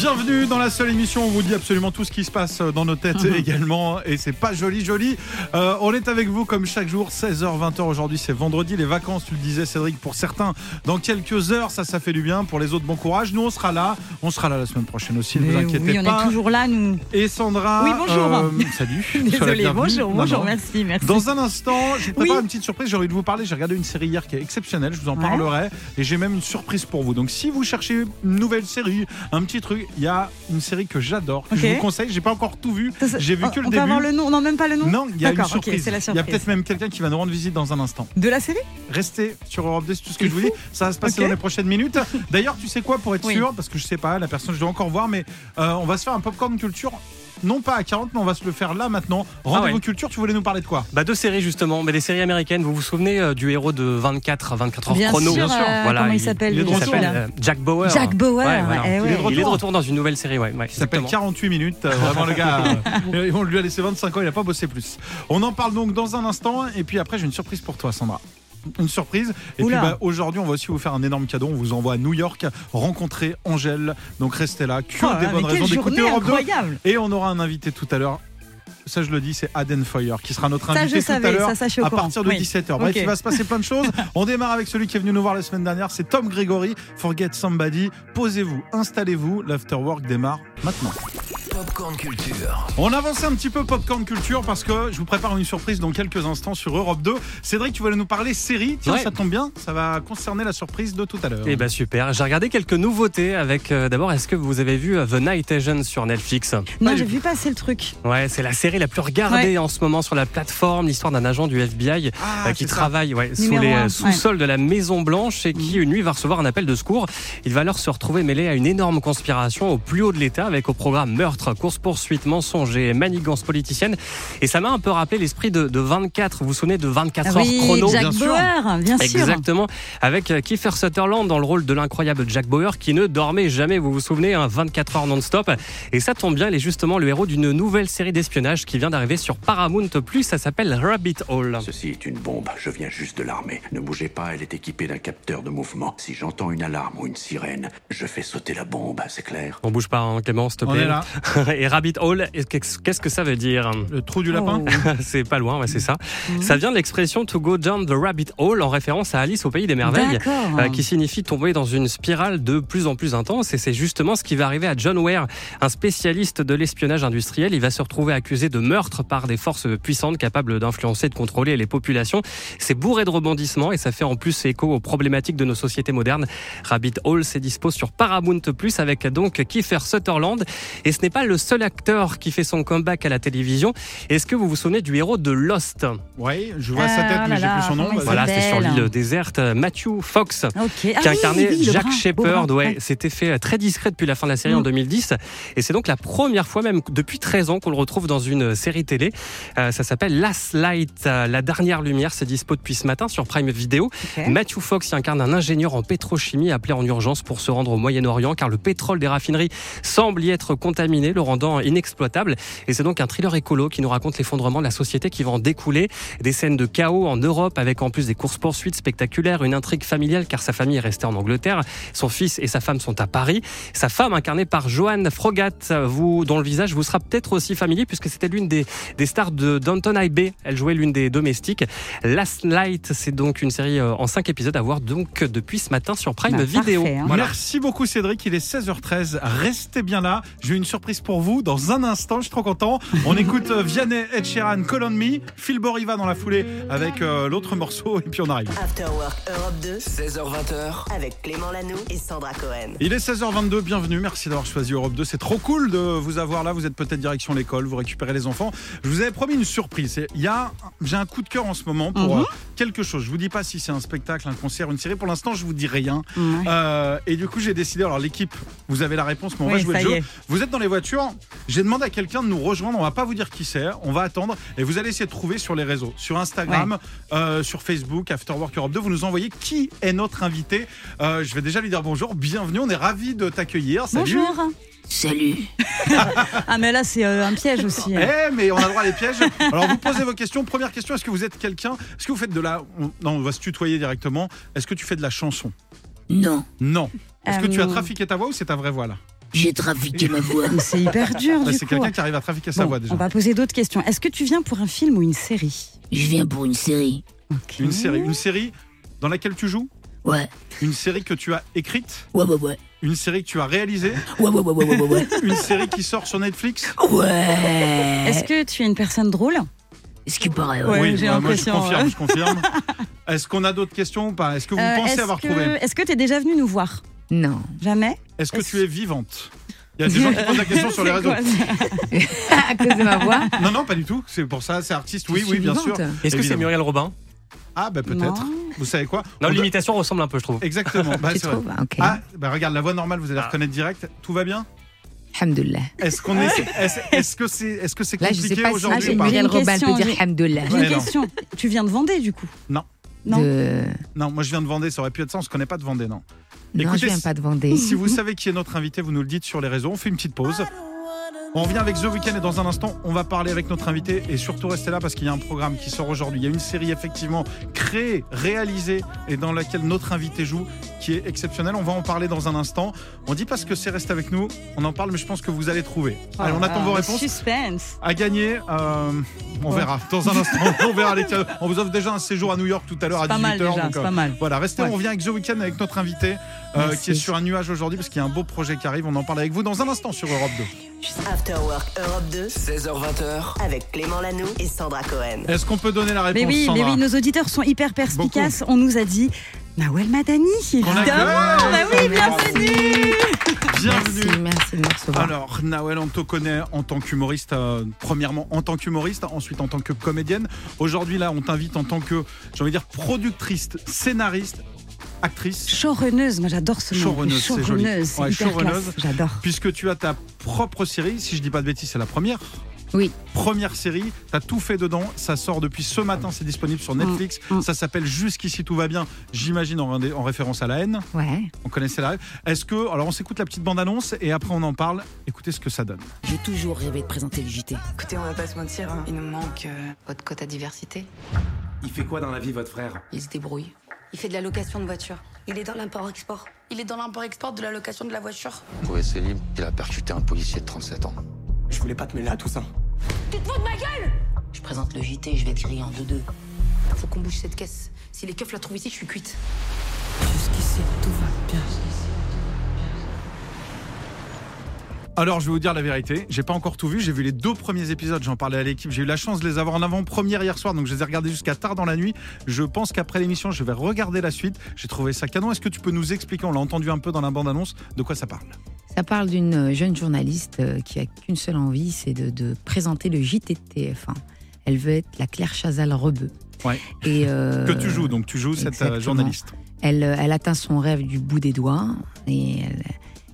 Bienvenue dans la seule émission où on vous dit absolument tout ce qui se passe dans nos têtes également et c'est pas joli joli. Euh, on est avec vous comme chaque jour 16h 20h aujourd'hui c'est vendredi les vacances tu le disais Cédric pour certains dans quelques heures ça ça fait du bien pour les autres bon courage. Nous on sera là, on sera là la semaine prochaine aussi, ne vous inquiétez oui, on pas. est toujours là, nous. Et Sandra Oui, bonjour. euh, salut. Bienvenue. bonjour, Non, bonjour, non. merci, merci. Dans un instant, je vous prépare Oui. une petite surprise. J'ai envie de vous parler. J'ai regardé une série hier qui est exceptionnelle. Je vous en Ouais. parlerai. Et j'ai même une surprise pour vous. Donc, si vous cherchez une nouvelle série, un petit truc, il y a une série que j'adore, que je vous conseille. J'ai pas encore tout vu. J'ai vu on- que le on début. peut avoir le nom Non, même pas le nom Non, il y a une surprise. c'est la il y a peut-être même quelqu'un qui va nous rendre visite dans un instant. De la série Restez sur Europe 2, c'est tout ce que je vous dis. Ça va se passer dans les prochaines minutes. D'ailleurs, tu sais quoi, pour être Oui. sûr, parce que je sais pas, la personne, je dois encore voir, mais euh, on va se faire un popcorn culture. Non pas à 40, mais on va se le faire là maintenant. Rendez-vous ouais. culture, tu voulais nous parler de quoi? Bah deux séries justement, mais des séries américaines. Vous vous souvenez euh, du héros de 24 24 heures Bien chrono sûr, Bien sûr. euh, comment il s'appelle il de euh, Jack Bauer. Jack Bauer, Ouais, voilà. eh Il est de ouais. retour. Il est de retour dans une nouvelle série, ouais. ouais qui s'appelle exactement. 48 minutes. Euh, Vraiment, le gars, euh, on lui a laissé 25 ans, il n'a pas bossé plus. On en parle donc dans un instant. Et puis après, j'ai une surprise pour toi, Sandra. Une surprise. Et Oula. puis bah, aujourd'hui, on va aussi vous faire un énorme cadeau. On vous envoie à New York rencontrer Angèle. Donc restez là. Que Oh des bonnes raisons d'écouter Europe 2. incroyable Et on aura un invité tout à l'heure. Ça, je le dis, c'est Aden Foyer qui sera notre Ça, invité je tout à savais, l'heure ça, ça, je suis au à partir de Oui. 17h. Bref, Ok. il va se passer plein de choses. On démarre avec celui qui est venu nous voir la semaine dernière. C'est Tom Grégory. Forget Somebody. Posez-vous, installez-vous. L'afterwork démarre maintenant. Popcorn Culture. On avance un petit peu popcorn culture parce que je vous prépare une surprise dans quelques instants sur Europe 2. Cédric, tu voulais nous parler série. Tiens, Ouais. ça tombe bien, ça va concerner la surprise de tout à l'heure. Eh ben super. J'ai regardé quelques nouveautés avec. euh, D'abord, est-ce que vous avez vu euh, The Night Agent sur Netflix? Non, j'ai vu passer le truc. Ouais, c'est la série la plus regardée Ouais. en ce moment sur la plateforme. L'histoire d'un agent du FBI Ah, euh, qui travaille ouais, sous les un, euh, sous-sols de la Maison Blanche et qui une nuit va recevoir un appel de secours. Il va alors se retrouver mêlé à une énorme conspiration au plus haut de l'État avec au programme meurtre, course poursuite, mensonge et manigance politicienne. Et ça m'a un peu rappelé l'esprit de, de 24. Vous vous souvenez de 24 heures chrono Jack bien sûr. Bauer, bien sûr. Exactement, avec euh, Kiefer Sutherland dans le rôle de l'incroyable Jack Bauer qui ne dormait jamais, vous vous souvenez, hein, 24 heures non-stop. Et ça tombe bien, il est justement le héros d'une nouvelle série d'espionnage qui vient d'arriver sur Paramount+, ça s'appelle Rabbit Hole. Ceci est une bombe, je viens juste de l'armée. Ne bougez pas, elle est équipée d'un capteur de mouvement. Si j'entends une alarme ou une sirène, je fais sauter la bombe, c'est clair? On bouge pas, hein, Clément, s'il te On plaît. est là. Et Rabbit Hole, qu'est-ce que ça veut dire? Le trou du lapin? Oh. C'est pas loin, ouais, c'est ça. Ça vient de l'expression to go down the rabbit hole en référence à Alice au pays des merveilles. Euh, qui signifie tomber dans une spirale de plus en plus intense. Et c'est justement ce qui va arriver à John Ware, un spécialiste de l'espionnage industriel. Il va se retrouver accusé de meurtre par des forces puissantes capables d'influencer et de contrôler les populations. C'est bourré de rebondissements et ça fait en plus écho aux problématiques de nos sociétés modernes. Rabbit Hole, c'est dispo sur Paramount Plus avec donc Kiefer Sutherland. Et ce n'est pas le seul acteur qui fait son comeback à la télévision. Est-ce que vous vous souvenez du héros de Lost? Oui, je vois sa Ah, tête, mais j'ai plus son nom. Voilà, c'est sur l'île déserte. Matthew Fox. Ah qui oui, incarnait oui, Jack Shepard. Ouais, c'était fait euh, très discret depuis la fin de la série en Mm. 2010. Et c'est donc la première fois, même depuis 13 ans, qu'on le retrouve dans une série télé. Euh, ça s'appelle Last Light, euh, la dernière lumière. C'est dispo depuis ce matin sur Prime Video. Matthew Fox y incarne un ingénieur en pétrochimie appelé en urgence pour se rendre au Moyen-Orient car le pétrole des raffineries semble y être contaminé, le rendant inexploitable. Et c'est donc un thriller écolo qui nous raconte l'effondrement de la société qui va en découler. Des scènes de chaos en Europe avec en plus des courses-poursuites spectaculaires, une intrigue familiale car sa famille est restée en Angleterre. Son fils et sa femme sont à Paris. Sa femme, incarnée par Joanne Frogat, vous, dont le visage vous sera peut-être aussi familier puisque c'était l'une des, des stars de Downton Abbey. Elle jouait l'une des domestiques. Last Light, c'est donc une série euh, en cinq épisodes à voir donc depuis ce matin sur Prime Bah, Video. parfait, hein. Voilà. Merci beaucoup Cédric, il est 16h13. Restez bien là. J'ai une surprise pour vous dans un instant. Je suis trop content. On écoute euh, Vianney, Ed Sheeran, Call on Me. Phil Boriva dans la foulée avec euh, l'autre morceau et puis on arrive. After Work Europe 2 16h20h. avec Clément Lano et Sandra Cohen. Il est 16h22, bienvenue, merci d'avoir choisi Europe 2. C'est trop cool de vous avoir là. Vous êtes peut-être direction l'école, vous récupérez les enfants. Je vous avais promis une surprise. Il y a, j'ai un coup de cœur en ce moment pour Mhm. euh, quelque chose. Je vous dis pas si c'est un spectacle, un concert, une série. Pour l'instant, je vous dis rien. Euh, et du coup, j'ai décidé. Alors l'équipe, vous avez la réponse, mais on va jouer le jeu. est. Vous êtes dans les voitures. J'ai demandé à quelqu'un de nous rejoindre. On va pas vous dire qui c'est. On va attendre et vous allez essayer de trouver sur les réseaux, sur Instagram, euh, sur Facebook, Afterwork Europe 2. Vous nous envoyez qui est notre invité. Euh, je vais déjà lui dire bonjour. Bienvenue. On est ravis de t'accueillir. Salut. Bonjour. Salut. Ah, mais là, c'est euh, un piège aussi. hein. Eh, mais on a le droit à les pièges. Alors, vous posez vos questions. Première question est-ce que vous êtes quelqu'un Est-ce que vous faites de la. on- Non, on va se tutoyer directement. Est-ce que tu fais de la chanson? Non, Non. Est-ce que tu as Euh, trafiqué ta voix ou c'est ta vraie voix là? J'ai trafiqué ma voix. C'est hyper dur, Bah, du C'est quelqu'un qui arrive à trafiquer sa Bon, voix déjà. on va poser d'autres questions. Est-ce que tu viens pour un film ou une série? Je viens pour une série. Une série. Une série dans laquelle tu joues? Ouais, Une série que tu as écrite? Ouais, ouais, ouais. Une série que tu as réalisée Ouais, ouais, ouais, ouais, ouais, ouais, ouais. Une série qui sort sur Netflix Ouais. Est-ce que tu es une personne drôle Ce qui paraît, Ouais, ouais. j'ai bah, moi je l'impression, confirme, je confirme. Est-ce qu'on a d'autres questions ou pas? Est-ce que vous Euh, pensez est-ce avoir que- trouvé? Est-ce que tu es déjà venu nous voir? Non. Jamais? Est-ce que est-ce- tu es vivante? Il y a des gens qui posent la question sur les réseaux. quoi, à cause de ma voix? Non, non, pas du tout. C'est pour ça, c'est artiste. Oui, oui, bien sûr. Est-ce que c'est. Muriel Robin? Ah, bah peut-être. Vous savez quoi? Non, l'imitation ressemble un peu, je trouve. Exactement. Bah, Tu vrai. trouves Ok. Ah, bah regarde, la voix normale, vous allez reconnaître direct. Tout va bien? Alhamdoulilah. Est-ce qu'on est, est-ce, que c'est, est-ce que c'est Là, je sais compliqué pas si aujourd'hui j'ai ou pas? Une Muriel Robin question, peut dire j'ai- Alhamdoulilah. J'ai Ouais, une question. Tu viens de Vendée, du coup? Non. Non. De... Non, moi je viens de Vendée, ça aurait pu être ça. On se connaît pas de Vendée, non. Non, Écoutez, je viens pas de Vendée. Si vous savez qui est notre invité, vous nous le dites sur les réseaux. On fait une petite pause. On revient avec The Weeknd et dans un instant, on va parler avec notre invité et surtout restez là parce qu'il y a un programme qui sort aujourd'hui. Il y a une série effectivement créée, réalisée et dans laquelle notre invité joue qui est exceptionnelle. On va en parler dans un instant. On dit pas ce que c'est, reste avec nous. On en parle, mais je pense que vous allez trouver. Allez, on attend vos réponses. Suspense. À gagner, euh, on Ouais. verra dans un instant. on verra les cadeaux. On vous offre déjà un séjour à New York tout à l'heure à Pas 18h. mal déjà, donc, c'est euh, pas mal. voilà, restez, Ouais. on revient avec The Weeknd avec notre invité euh, qui est sur un nuage aujourd'hui parce qu'il y a un beau projet qui arrive. On en parle avec vous dans un instant sur Europe 2. After Work Europe 2 16h20h, avec Clément Lanoux et Sandra Cohen. Est-ce qu'on peut donner la réponse Mais oui, mais Sandra oui, nos auditeurs sont hyper perspicaces. On nous a dit Nawel Madani, évidemment. Bah oui, bienvenue. Bienvenue. Merci, merci de me recevoir. Alors, Nawel, on te connaît en tant qu'humoriste, euh, premièrement en tant qu'humoriste, ensuite en tant que comédienne. Aujourd'hui, là, on t'invite en tant que, j'ai envie de dire, productrice, scénariste, actrice, Showrunneuse, moi j'adore ce nom. Showrunneuse, c'est joli. Ouais, hyper showrunneuse. classe. J'adore. puisque tu as ta propre série, si je dis pas de bêtises, c'est la première. Oui. Première série, t'as tout fait dedans, ça sort depuis ce matin, c'est disponible sur Netflix, mm. ça s'appelle Jusqu'ici tout va bien, j'imagine en, ré- en référence à la haine, Ouais. on connaissait la rêve. Est-ce que, alors on s'écoute la petite bande-annonce et après on en parle, écoutez ce que ça donne. J'ai toujours rêvé de présenter le JT. Écoutez, on va pas se mentir, hein. il nous manque euh, votre quota diversité. Il fait quoi dans la vie, votre frère? Il se débrouille. Il fait de la location de voitures. Il est dans l'import-export. Il est dans l'import-export de la location de la voiture. Trouvé Céline, il a percuté un policier de 37 ans. Je voulais pas te mêler à tout ça. Je présente le JT, je vais te griller en deux-deux. Faut qu'on bouge cette caisse. Si les keufs la trouvent ici, je suis cuite. Jusqu'ici, Alors je vais vous dire la vérité, j'ai pas encore tout vu, j'ai vu les deux premiers épisodes, j'en parlais à l'équipe, j'ai eu la chance de les avoir en avant-première hier soir, donc je les ai regardés jusqu'à tard dans la nuit. Je pense qu'après l'émission, je vais regarder la suite. J'ai trouvé ça canon. Est-ce que tu peux nous expliquer, on l'a entendu un peu dans la bande-annonce, de quoi ça parle? Ça parle d'une euh, jeune journaliste euh, qui a qu'une seule envie, c'est de, de présenter le JT de TF1. Elle veut être la Claire Chazal Rebeu. Ouais. Et euh, Que tu joues, donc tu joues cette journaliste. Elle, elle atteint son rêve du bout des doigts et, elle-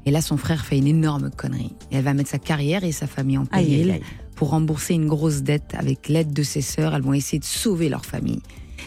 et là son frère fait une énorme connerie. Et elle va mettre sa carrière et sa famille en péril aïe, aïe. pour rembourser une grosse dette avec l'aide de ses sœurs. Elles vont essayer de sauver leur famille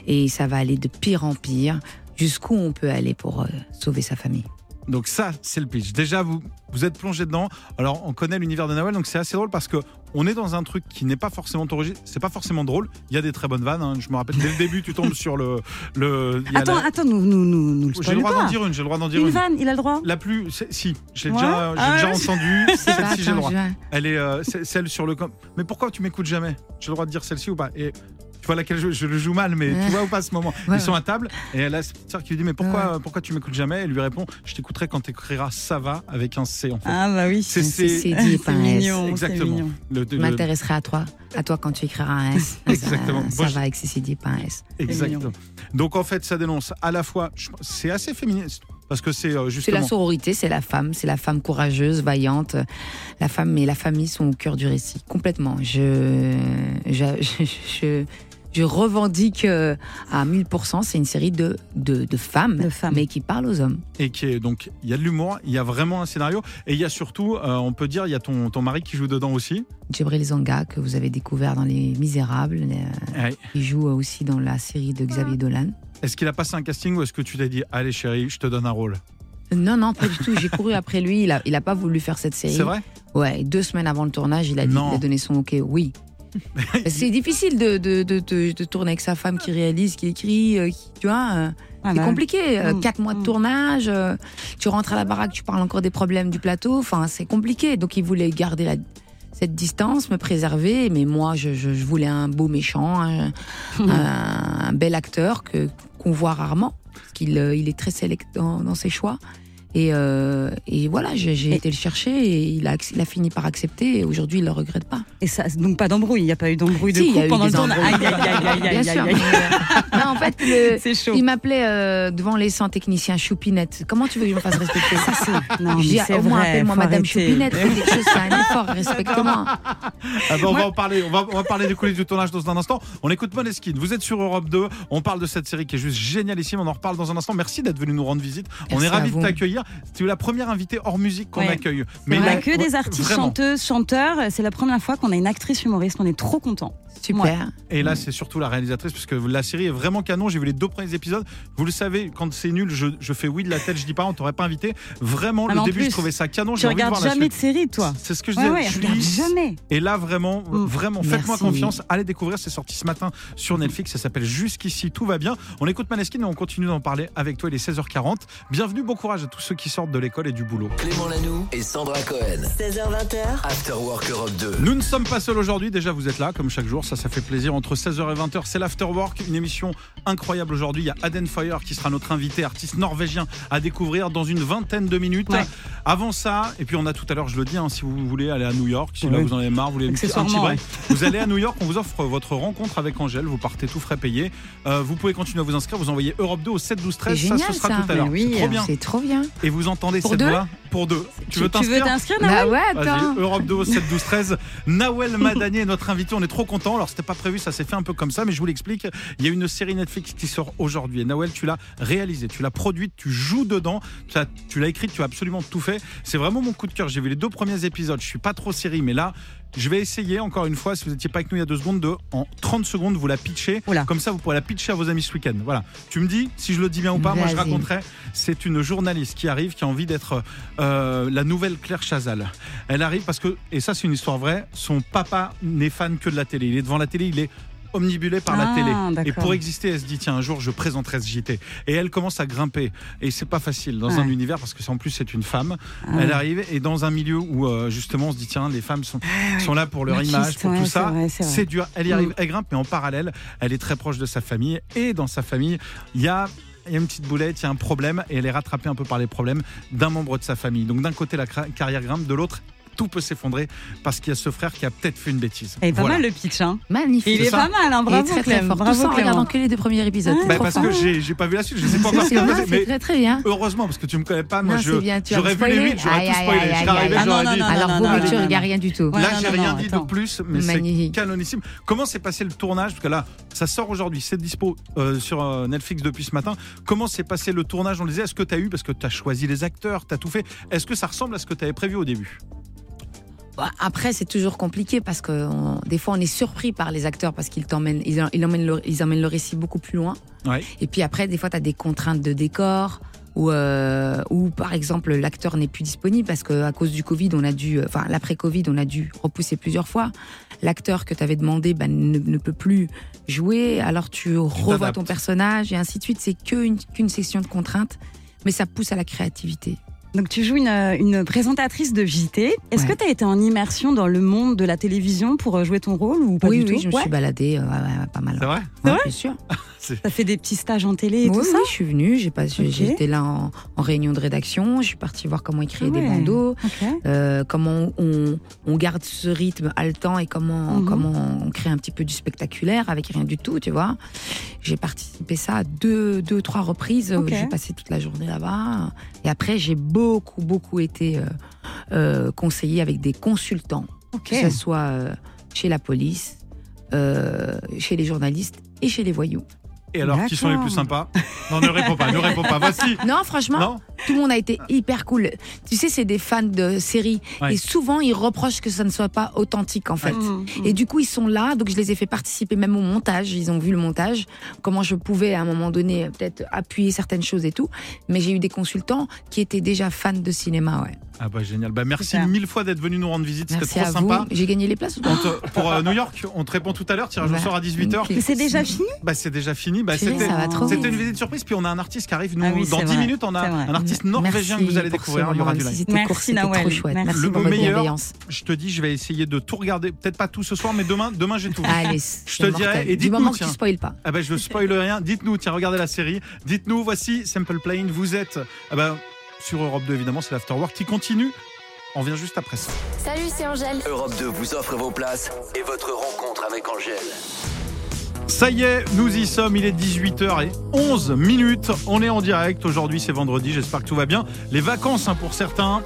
et ça va aller de pire en pire. Jusqu'où on peut aller pour euh, sauver sa famille Donc ça, c'est le pitch. Déjà, vous, vous êtes plongé dedans. Alors, on connaît l'univers de Noël, donc c'est assez drôle parce que on est dans un truc qui n'est pas forcément origi- c'est pas forcément drôle. Il y a des très bonnes vannes. hein. Je me rappelle dès le début, tu tombes sur le le. il y a Attends, la- attends, nous, nous, nous, nous J'ai le droit d'en dire une. J'ai le droit d'en dire Une une. vanne, il a le droit La plus, si, j'ai Ouais déjà, Ah déjà entendu. Celle-ci, j'ai le droit. Elle est euh, celle sur le. com- Mais pourquoi tu m'écoutes jamais? J'ai le droit de dire celle-ci ou pas? Et tu vois laquelle je, je le joue mal, mais tu vois ou pas ce moment Ouais, Ils sont à table et elle a cette petite sœur qui lui dit mais pourquoi, Ouais. pourquoi tu m'écoutes jamais? Elle lui répond je t'écouterai quand tu écriras ça va avec un C en fait. Ah bah oui. C'est- C'est c'est- c'est dit C'est mignon. c'est Exactement. mignon. Le- Je le- m'intéresserai à toi, à toi quand tu écriras un S. Exactement. Ça, va avec CCD, pas un S. Exactement. Donc en fait, ça dénonce à la fois, c'est assez féministe parce que c'est euh, C'est la justement. sororité, c'est la femme, c'est la femme courageuse, vaillante. La femme et la famille sont au cœur du récit, complètement. Je, je, je, je, je revendique euh, à 1000%, c'est une série de, de, de femmes, De femmes. mais qui parlent aux hommes. Et qui est donc, il y a de l'humour, il y a vraiment un scénario, et il y a surtout, euh, on peut dire, il y a ton, ton mari qui joue dedans aussi. Djibril Zanga, que vous avez découvert dans Les Misérables, euh, Ouais. il joue aussi dans la série de Xavier Dolan. Est-ce qu'il a passé un casting ou est-ce que tu t'es dit, allez chérie, je te donne un rôle? Non, non, pas du tout. J'ai couru après lui. Il a, il a pas voulu faire cette série. C'est vrai? Ouais, deux semaines avant le tournage, il a, dit, Non. il a donné son OK. Oui. C'est difficile de, de, de, tourner avec sa femme qui réalise, qui écrit, euh, qui, tu vois. euh, Ah c'est bah, compliqué. Euh, Mm, Quatre mois de mm. tournage, euh, tu rentres à la baraque, tu parles encore des problèmes du plateau. Enfin, c'est compliqué. Donc, il voulait garder la, cette distance, me préserver. Mais moi, je, je, je voulais un beau méchant, un, un- un bel acteur que qu'on voit rarement. Parce qu'il il est très sélect dans, dans ses choix. Et, euh, et voilà, j'ai été le chercher et il a, ac- il a fini par accepter. Et aujourd'hui, il le regrette pas. Et ça, donc pas d'embrouille, il n'y a pas eu d'embrouille de Si, il y couple a eu pendant le tournage. Aïe, aïe, aïe, aïe, aïe, Bien aïe, sûr. aïe, aïe. mais, euh, non, en fait, le- C'est chaud. il m'appelait euh, devant les 100 techniciens Choupinette. Comment tu veux que je me fasse respecter Ça, c'est- non, Je dis, au moins, appelle-moi Madame. Choupinette, fais quelque chose, c'est un effort, respecte-moi. Ah bah, on va en parler, on va, on va parler des coulisses du tournage dans un instant. On écoute Moneskin. Vous êtes sur Europe 2. On parle de cette série qui est juste génialissime. On en reparle dans un instant. Merci d'être venu nous rendre visite. on est ravis de vous. T'accueillir. Tu es la première invitée hors musique qu'on Ouais. accueille. Il n'y là- a que des artistes, vraiment. chanteuses, chanteurs. C'est la première fois qu'on a une actrice humoriste. On est trop contents. Super. Et là, c'est surtout la réalisatrice, puisque la série est vraiment canon. J'ai vu les deux premiers épisodes. Vous le savez, quand c'est nul, je, je fais oui de la tête, je dis pas, on t'aurait pas invité. Vraiment, Ah, le début, je trouvais ça canon. Tu de regardes voir la jamais de série, toi C'est ce que je Ouais, disais. ouais, je regarde lis- jamais. Et là, vraiment, Mm. vraiment, faites-moi confiance. Allez découvrir. C'est sorti ce matin sur Netflix. Ça s'appelle Jusqu'ici, tout va bien. On écoute Maneskin et on continue d'en parler avec toi. Il est 16h40. Bienvenue, bon courage à tous ceux qui sortent de l'école et du boulot. Clément Lanoux et Sandra Cohen. 16h20h, After Work Europe 2. Nous ne sommes pas seuls aujourd'hui. Déjà, vous êtes là, comme chaque jour. Ça, ça fait plaisir. Entre 16h et 20h, c'est l'Afterwork. Une émission incroyable aujourd'hui. Il y a Aden Fire qui sera notre invité, artiste norvégien, à découvrir dans une vingtaine de minutes. Ouais. Avant ça, et puis on a tout à l'heure, je le dis, hein, si vous voulez aller à New York, si là vous en avez marre, vous voulez un petit break, vous allez à New York, on vous offre votre rencontre avec Angèle. Vous partez tout frais payé. Euh, vous pouvez continuer à vous inscrire. Vous envoyez Europe 2 au 7 12 13. C'est ça, génial, ce sera ça. tout à l'heure. Oui, c'est trop bien. C'est trop bien. Et vous entendez Pour cette deux voix pour deux. Tu, veux Tu veux t'inscrire Bah ouais, attends. Europe 2 au 7 12 13. Nawel Madani est notre invité. On est trop content. Alors c'était pas prévu, ça s'est fait un peu comme ça, mais je vous l'explique. Il y a une série Netflix qui sort aujourd'hui. Et Nawel, tu l'as réalisée, tu l'as produite, tu joues dedans, tu l'as- tu l'as écrite, tu as absolument tout fait. C'est vraiment mon coup de cœur. J'ai vu les deux premiers épisodes. Je suis pas trop série, mais là. Je vais essayer encore une fois, si vous n'étiez pas avec nous il y a deux secondes, de en 30 secondes vous la pitcher. Oula. Comme ça, vous pourrez la pitcher à vos amis ce week-end. Voilà. Tu me dis si je le dis bien ou pas. Moi, je raconterai. C'est une journaliste qui arrive, qui a envie d'être euh, la nouvelle Claire Chazal. Elle arrive parce que, et ça c'est une histoire vraie, son papa n'est fan que de la télé. Il est devant la télé, il est omnibulé par la Ah, télé. Et pour exister, elle se dit tiens un jour je présenterai ce JT. Et elle commence à grimper. Et c'est pas facile dans Ouais. un univers parce que en plus c'est une femme. Ah Elle ouais. arrive et dans un milieu où euh, justement on se dit tiens les femmes sont, sont là pour leur image, pour ouais, tout ça. c'est dur. Elle y arrive, Mm. elle grimpe, mais en parallèle, elle est très proche de sa famille. Et dans sa famille, il y a il y a une petite boulette, il y a un problème, et elle est rattrapée un peu par les problèmes d'un membre de sa famille. Donc d'un côté, la carrière grimpe, de l'autre, tout peut s'effondrer parce qu'il y a ce frère qui a peut-être fait une bêtise. Il est pas Voilà. mal le pitch, hein Magnifique. Il est pas mal, hein Il est bravo très très Clem, fort. Tout bravo regardant que les deux premiers épisodes. Ah, Bah, parce fort. que j'ai pas vu la suite, je sais pas encore ce c'est mais très très bien. heureusement parce que tu me connais pas, moi j'aurais vu les spoiler. 8, j'aurais tout spoilé. Alors, non, tu regardes rien du tout. Là, j'ai rien dit de plus, mais c'est canonissime. Comment s'est passé le tournage? Parce que là, ça sort aujourd'hui, c'est dispo euh, sur euh, Netflix depuis ce matin. Comment s'est passé le tournage? On le disait, est-ce que tu as eu, parce que tu as choisi les acteurs, tu as tout fait, est-ce que ça ressemble à ce que tu avais prévu au début? Après, c'est toujours compliqué parce que on- des fois, on est surpris par les acteurs parce qu'ils t'emmènent, ils, ils emmènent le, ils emmènent le récit beaucoup plus loin. Ouais. Et puis après, des fois, tu as des contraintes de décor ou, euh, ou par exemple, l'acteur n'est plus disponible parce que à cause du Covid, on a dû, enfin, l'après-Covid, on a dû repousser plusieurs fois. L'acteur que tu avais demandé bah, ne, ne peut plus jouer, alors tu revois ton personnage et ainsi de suite. C'est qu'une qu'une session de contraintes, mais ça pousse à la créativité. Donc tu joues une, une présentatrice de JT. Est-ce Ouais. que tu as été en immersion dans le monde de la télévision pour euh, jouer ton rôle ou pas oui, du oui, tout je me Ouais. suis baladée euh, pas mal. C'est vrai Ouais, vrai bien sûr. T'as fait des petits stages en télé et oui, tout ça oui, je suis venue, j'ai pas, j'étais là en, en réunion de rédaction, je suis partie voir comment écrire Ah des bandeaux, Ok. euh, comment on, on garde ce rythme haletant et comment, Mhm. comment on crée un petit peu du spectaculaire avec rien du tout, tu vois. J'ai participé ça à deux, deux, trois reprises. J'ai passé toute la journée là-bas. Et après, j'ai beaucoup, beaucoup été euh, euh, conseillée avec des consultants, que ce soit euh, chez la police, euh, chez les journalistes et chez les voyous. Et alors, qui sont les plus sympas? Non, ne réponds pas, ne réponds pas. Voici. Non, franchement, Non tout le monde a été hyper cool. Tu sais, c'est des fans de séries. Ouais. Et souvent, ils reprochent que ça ne soit pas authentique, en fait. Mmh, Et du coup, ils sont là. Donc, je les ai fait participer même au montage. Ils ont vu le montage. Comment je pouvais, à un moment donné, peut-être appuyer certaines choses et tout. Mais j'ai eu des consultants qui étaient déjà fans de cinéma, ouais. Ah bah génial. Bah merci Super. mille fois d'être venu nous rendre visite. C'était Merci trop à sympa. vous. J'ai gagné les places ou te- pour euh, New York, on te répond tout à l'heure. Tirage au Bah, sort à 18h. Mais c'est déjà fini? Bah c'est déjà fini. Bah, c'était une visite surprise. Puis on a un artiste qui arrive. Nous, Ah oui, dans c'est 10 vrai. minutes, on a un artiste norvégien que vous allez découvrir. Il y aura du live. Merci, trop chouette. Merci. Le pour votre meilleur, je te dis, je vais essayer de tout regarder. Peut-être pas tout ce soir, mais demain, demain j'ai tout. Allez, Je te dirai. Et Du dites-nous, moment que tu spoiles pas. Ah bah je ne spoil rien. Dites-nous, tiens, regardez la série. Dites-nous, voici Simple Plane. Vous êtes ah bah, sur Europe 2, évidemment, c'est l'Afterwork qui continue. On vient juste après ça. Salut, c'est Angèle. Europe 2 vous offre vos places et votre rencontre avec Angèle. Ça y est, nous y sommes, il est 18h11 minutes. On est en direct. Aujourd'hui, c'est vendredi. J'espère que tout va bien. Les vacances hein, pour certains.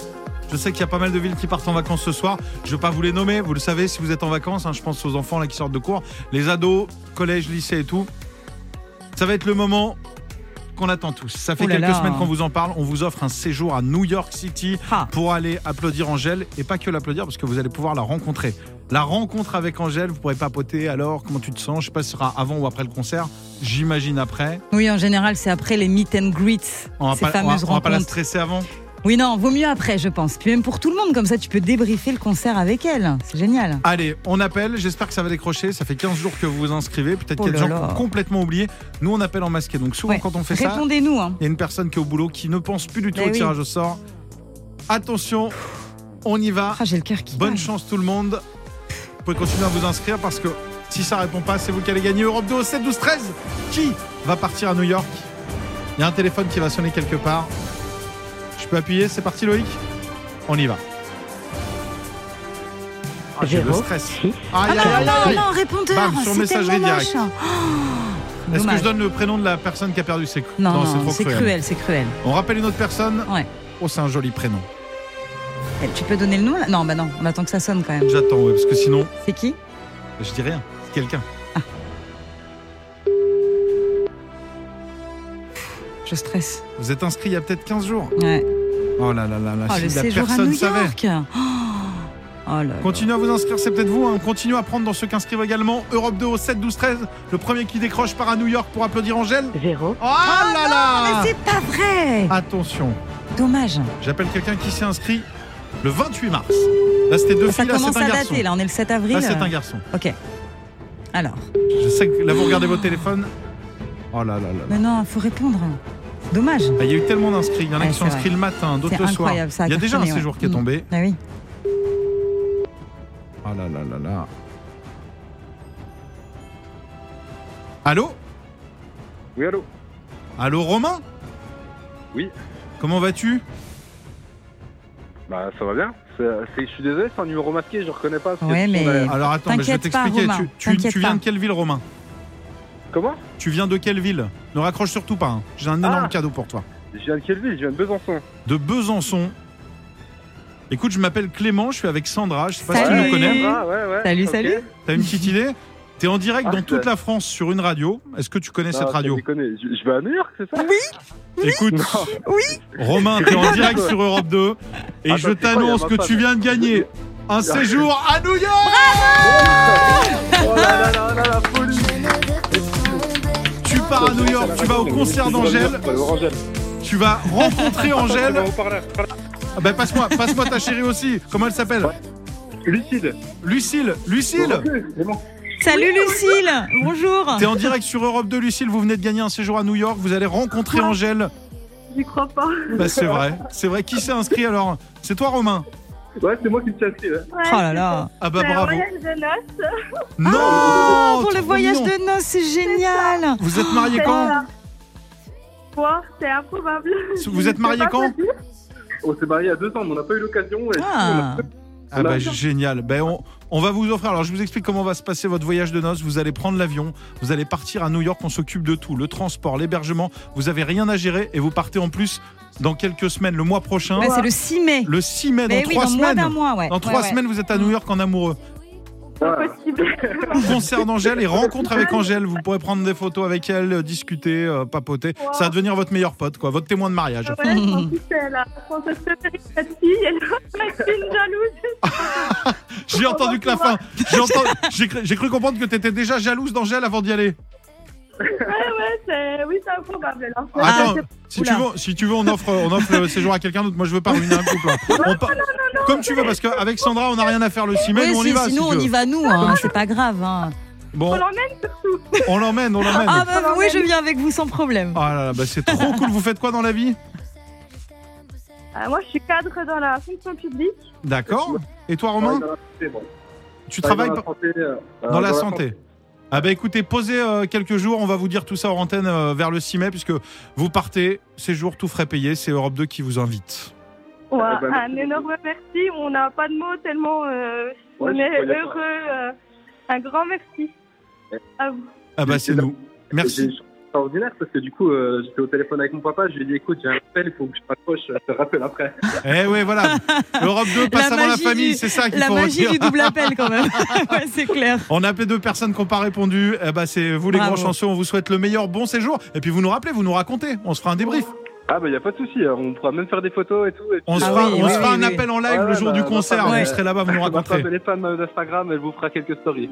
Je sais qu'il y a pas mal de villes qui partent en vacances ce soir. Je ne vais pas vous les nommer. Vous le savez si vous êtes en vacances. hein. je pense aux enfants là qui sortent de cours, les ados, collège, lycée et tout. Ça va être le moment qu'on attend tous. Ça fait Oh là quelques là. semaines qu'on vous en parle. On vous offre un séjour à New York City Ah. pour aller applaudir Angèle et pas que l'applaudir parce que vous allez pouvoir la rencontrer. La rencontre avec Angèle, vous pourrez papoter. Alors, comment tu te sens? Je sais pas si ce sera avant ou après le concert. J'imagine après. Oui, en général, c'est après les meet and greets, On va ces pas, on va- fameuses on va pas la stresser avant? Oui, non, vaut mieux après, je pense. Puis même pour tout le monde, comme ça, tu peux débriefer le concert avec elle. C'est génial. Allez, on appelle. J'espère que ça va décrocher. Ça fait 15 jours que vous vous inscrivez. Peut-être Oh qu'il y a des gens qui ont complètement oublié. Nous, on appelle en masqué. Donc souvent, Ouais. quand on fait ça, Répondez-nous. Hein. il y a une personne qui est au boulot qui ne pense plus du tout Ben au oui. tirage au sort. Attention, on y va. Ah, j'ai le cœur qui. Bonne chance tout le monde. Vous pouvez continuer à vous inscrire parce que si ça répond pas, c'est vous qui allez gagner Europe 2 au 7 12 13. Qui va partir à New York? Il y a un téléphone qui va sonner quelque part. Je peux appuyer, c'est parti Loïc? On y va. Ah, j'ai le stress. Ah aïe, non, non, non, répondeur. Bam, sur messagerie directe. Oh, Est-ce que je donne le prénom de la personne qui a perdu? Ses coups Non, non, c'est trop c'est cruel. cruel, c'est cruel. On rappelle une autre personne? Ouais. Oh, c'est un joli prénom. Eh, Tu peux donner le nom là Non, bah non, on attend que ça sonne quand même. J'attends, ouais, parce que sinon, C'est qui je dis rien. C'est quelqu'un. Je stresse. Vous êtes inscrit il y a peut-être 15 jours. Ouais. Oh là là là là, Oh, si le la séjour à personne New savait. York. Oh, oh là là. Continuez à vous inscrire, c'est peut-être vous. Hein. Continuez à prendre dans ceux qui inscrivent également. Europe 2 au 7 12 13. Le premier qui décroche part à New York pour applaudir Angèle. Véro. Oh là là Mais c'est pas vrai Attention, Dommage. j'appelle quelqu'un qui s'est inscrit le 28 mars. Là c'était deux Ça filles, là commence c'est un à garçon. dater, là, on est le 7 avril. Là c'est euh, un garçon. Ok. Alors. Je sais que là vous regardez votre téléphone. Oh là là là. là. Mais non, il faut répondre. Dommage. Ah, Il y a eu tellement d'inscrits. Il y en a Ouais, qui sont inscrits vrai. le matin, d'autres le soir. incroyable, ça a Il y a déjà un ouais. séjour qui est Mm. tombé. Ah oui. Oh là là là là. Allô? Oui, allô? Allô Romain? Oui. Comment vas-tu? Bah, ça va bien. C'est, c'est- je suis désolé, c'est un numéro masqué, je reconnais pas. parce que Ouais, tout mais- a- Alors attends, mais je vais T'inquiète pas, t'expliquer. Romain, Tu, tu- t'inquiète tu viens pas. de quelle ville Romain? Comment? Tu viens de quelle ville? Ne raccroche surtout pas. hein. J'ai un énorme Ah. cadeau pour toi. Je viens de quelle ville? Je viens de Besançon. De Besançon. Écoute, je m'appelle Clément, je suis avec Sandra. Je sais pas si tu Salut. nous connais. Ah, ouais, ouais. Salut, ok. salut. T'as une petite idée? T'es en direct Ah, dans toute c'est- la France sur une radio. Est-ce que tu connais Non, cette radio. Je, je vais à New York, c'est ça? Écoute, Non. Romain, t'es en direct sur Europe 2 et Attends, je t'annonce que ma tu viens de gagner un séjour à New York Oh là là là là, la folie Tu pars à New York, tu vas au concert d'Angèle, Angèle. tu vas rencontrer Angèle. Ah bah, passe-moi, passe-moi ta chérie aussi. Comment elle s'appelle? Lucide. Lucille, Lucille. Salut Lucille Bonjour T'es en direct sur Europe 2, Lucille. Vous venez de gagner un séjour à New York. Vous allez rencontrer Angèle. J'y crois pas. Bah, c'est vrai, c'est vrai. Qui s'est inscrit alors? C'est toi, Romain? Ouais, c'est moi qui me suis inscrit. ouais. Oh là là Ah bah C'est un bravo. voyage de noces. Non Oh, Pour le voyage mignon. de noces, c'est génial Vous êtes mariés C'est quand? Bon, c'est improbable. Vous êtes mariés pas quand? quoi. On s'est mariés il y a deux ans, mais on n'a pas eu l'occasion. Ah. Ah bah génial. Ben on, on va vous offrir. Alors je vous explique comment va se passer votre voyage de noces. Vous allez prendre l'avion, vous allez partir à New York. On s'occupe de tout, le transport, l'hébergement. Vous avez rien à gérer et vous partez en plus dans quelques semaines, le mois prochain. Ouais, C'est le 6 mai. Le 6 mai, dans Mais oui, trois dans moins semaines. d'un mois, ouais. Dans Ouais, trois ouais. semaines, vous êtes à New York en amoureux. Pas possible. Concert d'Angèle et rencontre avec Angèle. Vous pourrez prendre des photos avec elle, euh, discuter, euh, papoter. Ça va devenir votre meilleur pote, quoi, votre témoin de mariage. Ouais, en plus, cette fille, elle une jalouse. J'ai entendu que la fin. J'ai entendu- J'ai cru, j'ai cru comprendre que tu étais déjà jalouse d'Angèle avant d'y aller. Ouais, ouais, c'est... Oui, c'est improbable, là. Attends, Ah, si tu, veux, si tu veux, on offre, on offre le séjour à quelqu'un d'autre. Moi, je veux pas ruiner un couple. hein. On pa- Comme tu veux, parce qu'avec Sandra, on n'a rien à faire le 6 mai. Nous, on y va. sinon, si on y va, nous. hein, c'est pas grave. hein. Bon, On l'emmène surtout. on l'emmène, on l'emmène. Ah, bah oui, je viens avec vous sans problème. Ah là là, bah, c'est trop cool. Vous faites quoi dans la vie? Euh, moi, je suis cadre dans la fonction publique. D'accord. Et toi, Romain? Tu travailles dans la santé, ah bah écoutez, posez euh, quelques jours, on va vous dire tout ça en antenne euh, vers le 6 mai puisque vous partez, séjour tout frais payé, c'est Europe 2 qui vous invite. Ouais, Eh ben, un énorme merci. On n'a pas de mots tellement euh, Ouais, on est heureux. euh, un grand merci à vous. Ah bah c'est nous. Merci. Extraordinaire parce que du coup, euh, j'étais au téléphone avec mon papa, je lui ai dit écoute, j'ai un appel, il faut que je raccroche, je te rappelle après. Eh ouais, voilà. Europe 2 passe La avant la magie famille, du- c'est ça qu'il La faut magie retenir. du double appel, quand même. ouais, c'est clair. On a appelé deux personnes qui n'ont pas répondu. Eh bah c'est vous les Bravo. grands chanceux, on vous souhaite le meilleur bon séjour. Et puis vous nous rappelez, vous nous racontez, on se fera un débrief. Ah bah y a pas de souci, on pourra même faire des photos et tout. Et puis, On se Ah fera, oui, on oui, se fera oui, un oui. appel en live le jour bah, du ma concert. femme, Vous serez là-bas, vous nous raconterez. elle est fan d'Instagram, elle vous fera quelques stories.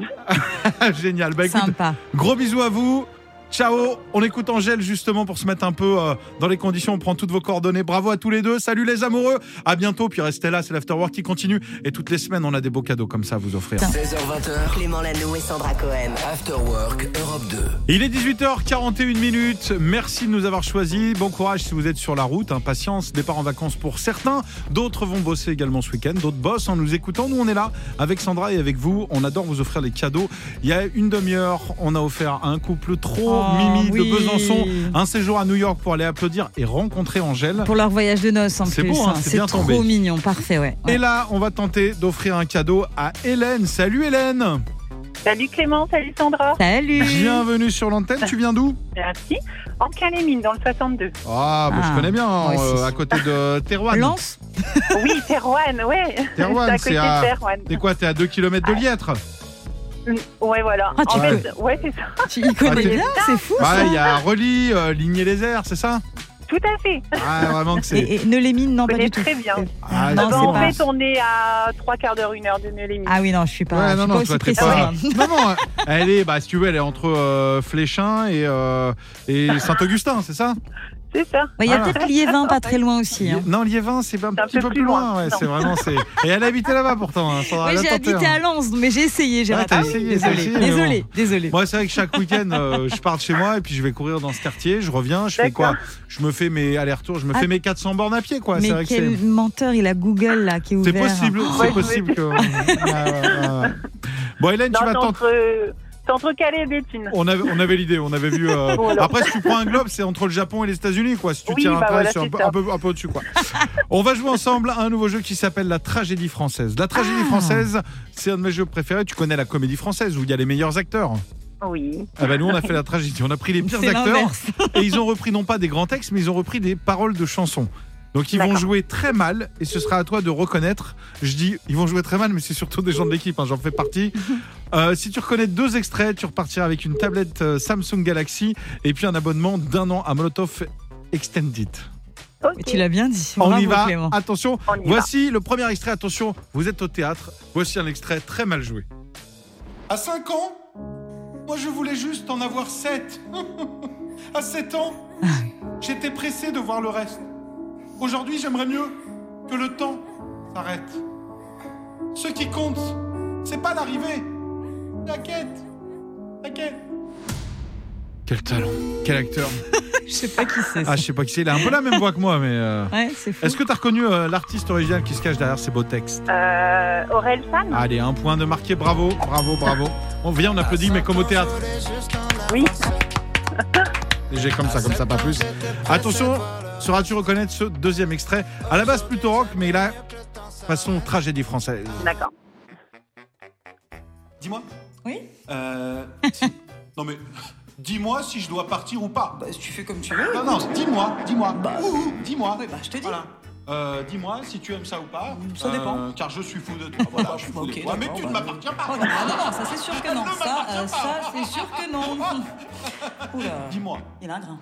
Génial. Bah écoute, Sympa. Gros bisous à vous. Ciao, on écoute Angèle justement pour se mettre un peu euh, dans les conditions. On prend toutes vos coordonnées. Bravo à tous les deux. Salut les amoureux. À bientôt. Puis restez là, c'est l'afterwork qui continue. Et toutes les semaines, on a des beaux cadeaux comme ça à vous offrir. 16h20h, Clément Lano et Sandra Cohen. After Work Europe 2. Il est 18h41 minutes. Merci de nous avoir choisis. Bon courage si vous êtes sur la route. hein. Patience, départ en vacances pour certains. D'autres vont bosser également ce week-end. D'autres bossent en nous écoutant. Nous, on est là avec Sandra et avec vous. On adore vous offrir des cadeaux. Il y a une demi-heure, on a offert à un couple trop Oh, mimi oui. de Besançon un séjour à New York pour aller applaudir et rencontrer Angèle. Pour leur voyage de noces, en C'est plus. beau, hein, hein. c'est trop tombé. mignon. Parfait, ouais. Ouais. Et là, on va tenter d'offrir un cadeau à Hélène. Salut Hélène Salut Clément, salut Sandra. Salut. Bienvenue sur l'antenne. Tu viens d'où? Merci. En Calémine, dans le 62. Ah, bah, je Ah, connais bien, euh, à côté de Terouane. Lance Oui, Terouane, ouais. Terouane, c'est à c'est côté à- de Terouane. T'es quoi T'es à 2 km de Liètre? Ouais, voilà. Ah, tu en peux. fait, ouais, c'est ça. Tu y connais Ah, bien, c'est fou. Ouais, ça. il y a Reli, euh, Ligné les airs, c'est ça? Tout à fait. Ah, vraiment que c'est. Et, et ne les mine, non, Je pas connais du tout. très bien. Ah, non, Ah bah, c'est en pas. fait, on est à trois quarts d'heure, une heure de Neulémine. Ah oui, non, je suis pas, Ouais, je non, suis non, pas toi, aussi t'es précise. pas. Non, non, elle est, bah, si tu veux, elle est entre euh, Fléchin et, euh, et Saint-Augustin, c'est ça? C'est ça. Bah, Il y a Voilà. peut-être Liévin pas très loin aussi. hein. Non, Liévin, c'est un C'est un petit peu peu plus loin. loin, ouais, c'est vraiment. c'est- Et elle habitait là-bas pourtant. hein, Oui, j'ai habité hein. à Lens, mais j'ai essayé, j'ai Ah, raté. t'as essayé, t'as désolé, essayé, désolé, bon. désolé. Moi, c'est vrai que chaque week-end, euh, je pars de chez moi et puis je vais courir dans ce quartier. Je reviens, je fais quoi. Je me fais mes allers-retours, je me Ah. fais mes 400 bornes à pied, quoi. C'est mais vrai que quel c'est. menteur, il a Google là qui est C'est ouvert. possible, c'est possible que. Ouais, ouais. Bon, Hélène, tu vas c'est tenter. Entre, c'est entre Calais et Béthune. On avait, on avait l'idée, on avait vu. euh, Voilà. Après, si tu prends un globe, c'est entre le Japon et les États-Unis, quoi. Si tu Oui, tiens un bah peu voilà, sur un, c'est peu, un peu, un peu au-dessus, quoi. on va jouer ensemble à un nouveau jeu qui s'appelle la tragédie française. La tragédie Ah. française, c'est un de mes jeux préférés. Tu connais la comédie française où il y a les meilleurs acteurs. Oui. Ah bah nous, on a fait la tragédie. On a pris les pires acteurs et ils ont repris non pas des grands textes, mais ils ont repris des paroles de chansons. Donc ils vont jouer très mal et ce sera à toi de reconnaître. Je dis ils vont jouer très mal, mais c'est surtout des gens de l'équipe, hein, j'en fais partie. Euh, si tu reconnais deux extraits, tu repartiras avec une tablette euh, Samsung Galaxy et puis un abonnement d'un an à Molotov Extended. Ok. Tu l'as bien dit. On Bravo, y va, Clément. attention. On y va. Voici le premier extrait, attention, vous êtes au théâtre. Voici un extrait très mal joué. À 5 ans, moi je voulais juste en avoir 7. à 7 ans, j'étais pressé de voir le reste. Aujourd'hui, j'aimerais mieux que le temps s'arrête. Ce qui compte, c'est pas l'arrivée, la quête. La quête. Quel talent, quel acteur. Je sais pas qui c'est. Ah, je sais pas qui c'est, il a un peu la même voix que moi, mais. euh, Ouais, c'est fou. Est-ce que tu as reconnu euh, l'artiste original qui se cache derrière ces beaux textes? Euh, Aurel San Allez, un point de marqué, bravo, bravo, bravo. On vient, on applaudit, mais comme au théâtre. Oui. J'ai comme ça, comme ça, pas plus. Attention, sauras-tu reconnaître ce deuxième extrait À la base plutôt rock, mais là, façon tragédie française. D'accord. Dis-moi. Oui Euh, non mais, dis-moi si je dois partir ou pas. Bah, tu fais comme tu veux. Non, non, dis-moi, dis-moi. Bah, Ouh, ouh, dis-moi. Oui, bah, je te dis. Voilà. Euh, Dis-moi si tu aimes ça ou pas. Ça dépend. Euh, car je suis fou de toi. Voilà, je suis fou de Ok, toi. Mais tu ne bah, m'appartiens pas. Oh non, non, non, ça c'est sûr que non. Ça, euh, ça c'est sûr que non. Oula. Dis-moi. Il a un grain.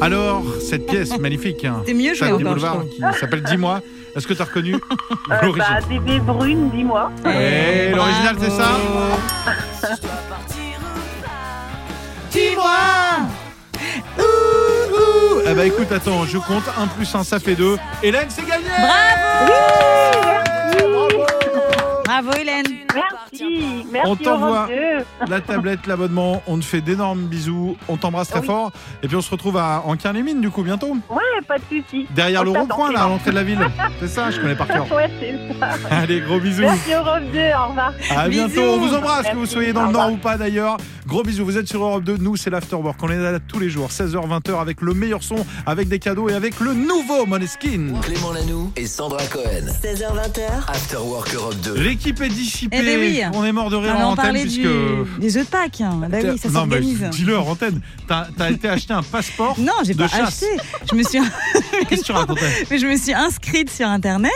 Alors, cette pièce magnifique. hein, T'es mieux joué Boulevard, qui s'appelle Dis-moi. Est-ce que tu as reconnu Euh, bah, bébé brune, dis-moi. Et l'original, c'est ça Dis-moi. Eh bah écoute, attends, je compte 1 plus 1, ça fait 2. Hélène, c'est gagné Bravo Bravo Hélène Merci, merci On t'envoie Europe 2. la tablette, l'abonnement. On te fait d'énormes bisous. On t'embrasse très Oui. fort. Et puis on se retrouve à Anquin-les-Mines, du coup, bientôt. Ouais, pas de soucis. Derrière On le rond-point, là, à l'entrée de la ville. C'est ça, je connais par cœur. Ouais, c'est ça. Allez, gros bisous. Merci Europe 2, au revoir. À bientôt. On vous embrasse, que vous soyez dans Au le Nord ou pas d'ailleurs. Gros bisous. Vous êtes sur Europe 2. Nous, c'est l'Afterwork. On est là tous les jours, 16h, 20h, avec le meilleur son, avec des cadeaux et avec le nouveau Moneskin. Clément Lanoux et Sandra Cohen. 16h20h. After Work Europe 2. L'équipe est dissipée. Eh ben oui. On est mort de rire en antenne puisque. du- des œufs de Pâques. hein. Bah oui, ça s'organise. dis-le en antenne. T'as as été acheter un passeport Non, j'ai pas chasse. acheté. Je me suis, Qu'est-ce que tu racontais mais je me suis inscrite sur internet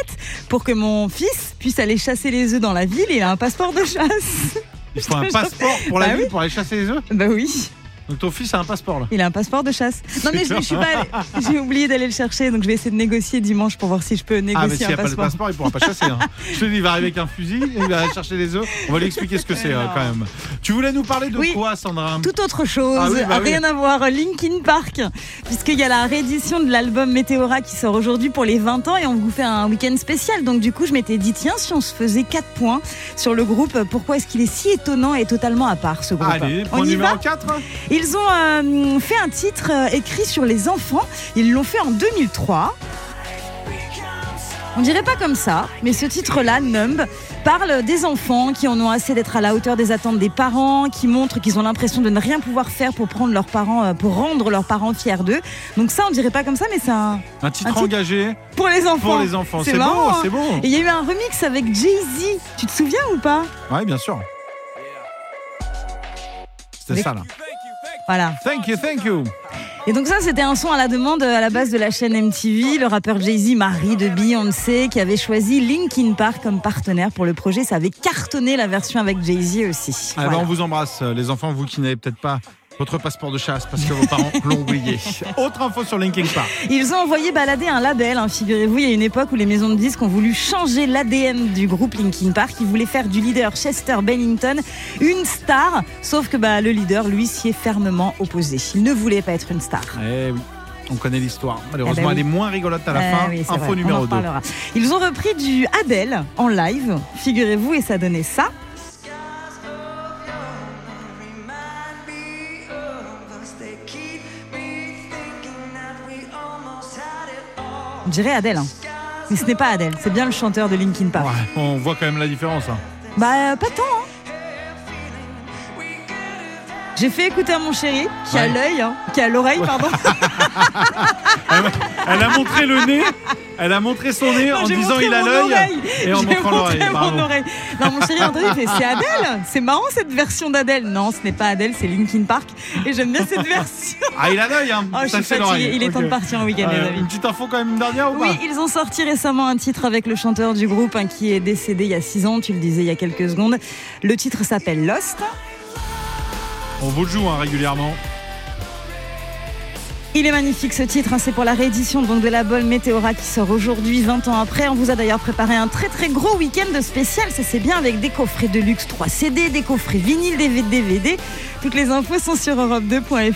pour que mon fils puisse aller chasser les œufs dans la ville. Et il a un passeport de chasse. Il faut un passeport pour la Bah ville oui. pour aller chasser les œufs? Bah oui. Donc ton fils a un passeport là. Il a un passeport de chasse. Non mais je, je suis pas J'ai oublié d'aller le chercher, donc je vais essayer de négocier dimanche pour voir si je peux Ah, mais négocier s'il n'y un a pas de passeport. passeport, il pourra pas chasser. hein. Je te dis, il va arriver avec un fusil, il va aller chercher les œufs. On va lui expliquer ce que c'est euh, quand même. Tu voulais nous parler de Oui. quoi, Sandra Tout autre chose, Ah oui, bah oui. rien à voir, Linkin Park, puisqu'il y a la réédition de l'album Météora qui sort aujourd'hui pour les 20 ans et on vous fait un week-end spécial. Donc du coup, je m'étais dit, tiens, si on se faisait 4 points sur le groupe, pourquoi est-ce qu'il est si étonnant et totalement à part ce groupe Allez, On point y numéro va 4. Ils ont euh, fait un titre euh, écrit sur les enfants. Ils l'ont fait en 2003. On dirait pas comme ça, mais ce titre-là, Numb, parle des enfants qui en ont assez d'être à la hauteur des attentes des parents, qui montrent qu'ils ont l'impression de ne rien pouvoir faire pour prendre leurs parents, euh, pour rendre leurs parents fiers d'eux. Donc ça, on dirait pas comme ça, mais c'est un Un titre Un titre engagé pour les enfants. pour les enfants. C'est hein. c'est beau. Et il y a eu un remix avec Jay-Z. Tu te souviens ou pas? Ouais, bien sûr. C'était ça là. Voilà. Thank you, thank you. Et donc ça, c'était un son à la demande euh, à la base de la chaîne MTV. Le rappeur Jay-Z, mari de Beyoncé, qui avait choisi Linkin Park comme partenaire pour le projet. Ça avait cartonné la version avec Jay-Z aussi. Ah, bah, Voilà. on vous embrasse, euh, les enfants, vous qui n'avez peut-être pas votre passeport de chasse parce que vos parents l'ont oublié. Autre info sur Linkin Park. Ils ont envoyé balader un label, hein, figurez-vous. Il y a une époque où les maisons de disques ont voulu changer l'ADN du groupe Linkin Park. Ils voulaient faire du leader Chester Bennington une star. Sauf que bah, le leader, lui, s'y est fermement opposé. Il ne voulait pas être une star. Eh oui, on connaît l'histoire. Malheureusement, Eh ben oui. elle est moins rigolote à la Euh, fin. oui, info vrai, numéro 2. reparlera. Ils ont repris du Adele en live, figurez-vous, et ça donnait ça. On dirait Adele, hein. mais ce n'est pas Adele, c'est bien le chanteur de Linkin Park. Ouais, on voit quand même la différence. hein. Bah, euh, pas tant, hein. J'ai fait écouter à mon chéri, qui a l'œil, hein, qui a l'oreille, pardon. Elle a montré le nez, elle a montré son nez Non, en disant il a l'œil et en J'ai montrant l'oreille. mon oreille. Non, mon chéri André, fait c'est Adèle. C'est marrant cette version d'Adèle. Non, ce n'est pas Adèle, c'est Linkin Park. Et j'aime bien cette version. Ah, il a l'œil, hein. Oh, je suis fatiguée. Il est temps de partir en week-end, Euh, les amis. Une petite info quand même, une dernière ou Oui, pas ils ont sorti récemment un titre avec le chanteur du groupe hein, qui est décédé il y a 6 ans, tu le disais il y a quelques secondes. Le titre s'appelle Lost. On vous le joue hein, régulièrement. Il est magnifique ce titre, hein, c'est pour la réédition donc de l'album Météora qui sort aujourd'hui, 20 ans après. On vous a d'ailleurs préparé un très très gros week-end spécial, ça c'est bien, avec des coffrets de luxe 3 CD, des coffrets vinyles, des DVD. Toutes les infos sont sur europe2.fr.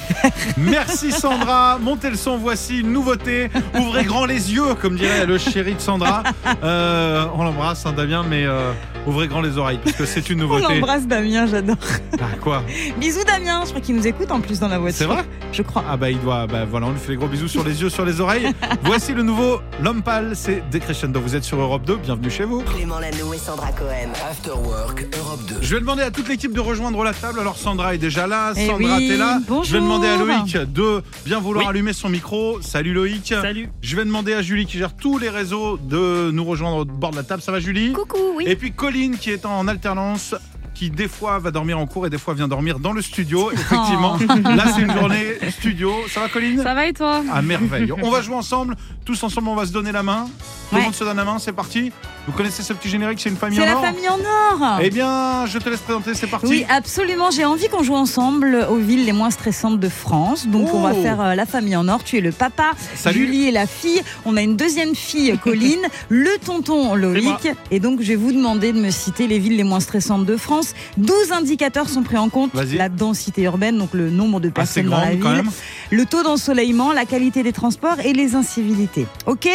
Merci Sandra, montez le son, voici une nouveauté. Ouvrez grand les yeux, comme dirait le chéri de Sandra. Euh, on l'embrasse, hein, Damien, mais euh, ouvrez grand les oreilles, parce que c'est une On nouveauté. embrasse Damien, j'adore. Bah, quoi? Bisous Damien, je crois qu'il nous écoute en plus dans la voiture. C'est vrai? Je crois. Ah bah il doit, bah voilà, on lui fait des gros bisous sur les yeux, sur les oreilles. Voici le nouveau L'Homme Pâle, c'est Decrescendo. Vous êtes sur Europe 2, bienvenue chez vous. Clément Lanoux et Sandra Cohen. After Work Europe 2. Je vais demander à toute l'équipe de rejoindre la table. Alors Sandra est déjà là, Eh Sandra oui, t'es là. bonjour. Je vais demander à Loïc de bien vouloir Oui. allumer son micro. Salut Loïc. Salut. Je vais demander à Julie qui gère tous les réseaux de nous rejoindre au bord de la table. Ça va Julie? Coucou, oui. Et puis Colline qui est en alternance qui des fois va dormir en cours et des fois vient dormir dans le studio. Effectivement, là c'est une journée studio. Ça va Colline? Ça va et toi? À merveille. On va jouer ensemble, tous ensemble on va se donner la main. Tout le Ouais. monde se donne la main, c'est parti. Vous connaissez ce petit générique, c'est une famille C'est en la or famille en or. Eh bien, je te laisse présenter, c'est parti. Oui, absolument. J'ai envie qu'on joue ensemble aux villes les moins stressantes de France. Donc, on va Oh. faire euh, la famille en or. Tu es le papa, Salut. Julie est la fille. On a une deuxième fille, Colline, le tonton. Loïc. Et donc, je vais vous demander de me citer les villes les moins stressantes de France. 12 indicateurs sont pris en compte. La densité urbaine, donc le nombre de personnes dans la ville. Le taux d'ensoleillement, la qualité des transports et les incivilités. Ok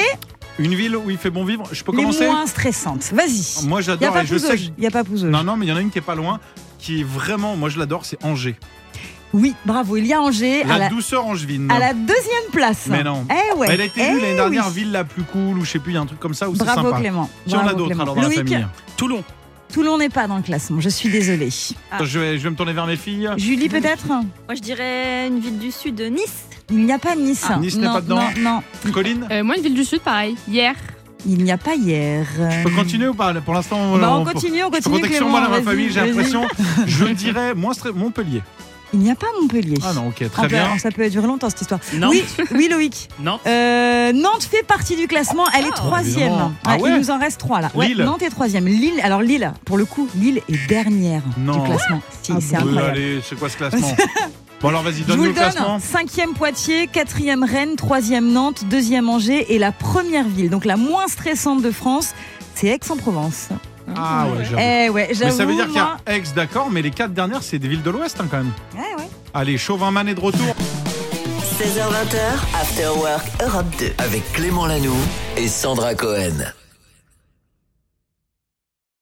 Une ville où il fait bon vivre. Je peux Les commencer moins stressantes. Vas-y. Moi Il n'y a j'adore et je sais. Il n'y a pas Pouzauge. Non, non, mais il y en a une qui est pas loin, qui est vraiment, moi je l'adore, c'est Angers. Oui, bravo. Il y a Angers. La, à la... douceur angevine. À la deuxième place. Mais non. Eh ouais. Elle a été eh l'année dernière oui. ville la plus cool ou je sais plus, il y a un truc comme ça où c'est Bravo sympa. Clément. Qui en a Bravo, d'autres alors dans la Loïc, famille Toulon. Toulon n'est pas dans le classement. Je suis désolée. Attends, je, vais, je vais me tourner vers mes filles. Julie peut-être? Moi, je dirais une ville du sud, Nice. Il n'y a pas Nice. Ah, Nice n'est pas dedans. Non, non. Colline? Euh, moi, une ville du sud, pareil. Hier. Il n'y a pas hier. Je peux continuer ou pas? Pour l'instant, Bah, on continue, on continue, que sur Clément, moi dans ma famille, j'ai l'impression. Je dirais Montpellier. Il n'y a pas Montpellier. Ah non, ok, En très bien. plein- Ça peut durer longtemps cette histoire. Nantes. Oui, oui Loïc. Nantes. Euh, Nantes fait partie du classement. Elle est troisième. évidemment. Ah Ouais, il nous en reste trois là. Ouais, Lille. Nantes est troisième. Lille. Alors Lille, pour le coup, Lille est dernière Non. du classement. Si, c'est Oui, incroyable. allez, c'est quoi ce classement Bon alors vas-y, Je vous donne-nous le le donne. classement. Cinquième Poitiers, quatrième Rennes, troisième Nantes, deuxième Angers et la première ville, donc la moins stressante de France, c'est Aix-en-Provence. Ah ouais, j'avoue. Eh ouais, Mais j'avoue. ça veut dire qu'il y moi- a Aix, d'accord, mais les quatre dernières, c'est des villes de l'Ouest hein, quand même. Ouais, ouais. Allez, Chauvin Man est de retour. 16h20, After Work Europe 2. Avec Clément Lanoux et Sandra Cohen.